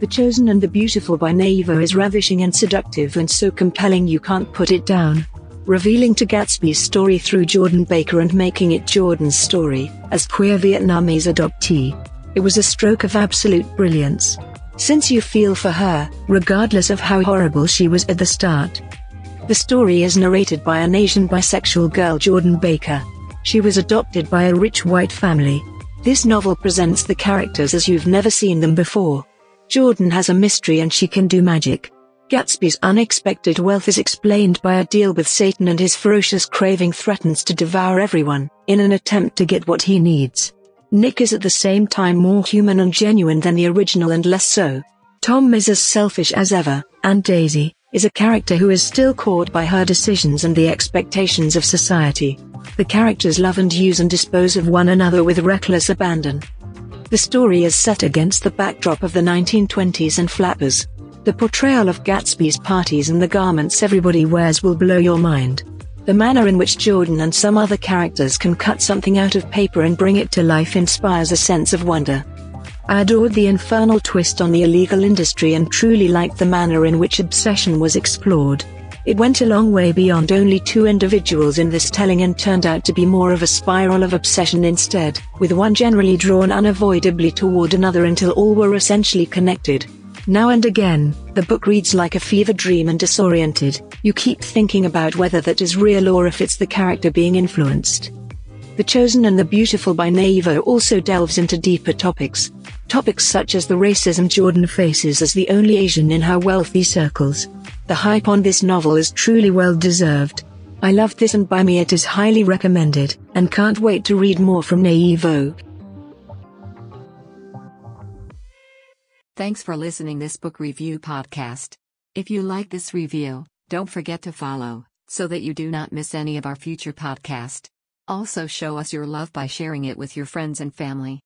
The Chosen and the Beautiful by Nghi Vo is ravishing and seductive and so compelling you can't put it down. Revealing to Gatsby's story through Jordan Baker and making it Jordan's story, as queer Vietnamese adoptee. It was a stroke of absolute brilliance. Since you feel for her, regardless of how horrible she was at the start. The story is narrated by an Asian bisexual girl Jordan Baker. She was adopted by a rich white family. This novel presents the characters as you've never seen them before. Jordan has a mystery and she can do magic. Gatsby's unexpected wealth is explained by a deal with Satan and his ferocious craving threatens to devour everyone, in an attempt to get what he needs. Nick is at the same time more human and genuine than the original and less so. Tom is as selfish as ever, and Daisy is a character who is still caught by her decisions and the expectations of society. The characters love and use and dispose of one another with reckless abandon. The story is set against the backdrop of the 1920s and flappers. The portrayal of Gatsby's parties and the garments everybody wears will blow your mind. The manner in which Jordan and some other characters can cut something out of paper and bring it to life inspires a sense of wonder. I adored the infernal twist on the illegal industry and truly liked the manner in which obsession was explored. It went a long way beyond only two individuals in this telling and turned out to be more of a spiral of obsession instead, with one generally drawn unavoidably toward another until all were essentially connected. Now and again, the book reads like a fever dream and disoriented, you keep thinking about whether that is real or if it's the character being influenced. The Chosen and the Beautiful by Nghi Vo also delves into deeper topics. Topics such as the racism Jordan faces as the only Asian in her wealthy circles, the hype on this novel is truly well deserved. I loved this and by me it is highly recommended, and can't wait to read more from Nghi Vo. Thanks for listening this book review podcast. If you like this review, don't forget to follow so that you do not miss any of our future podcast. Also show us your love by sharing it with your friends and family.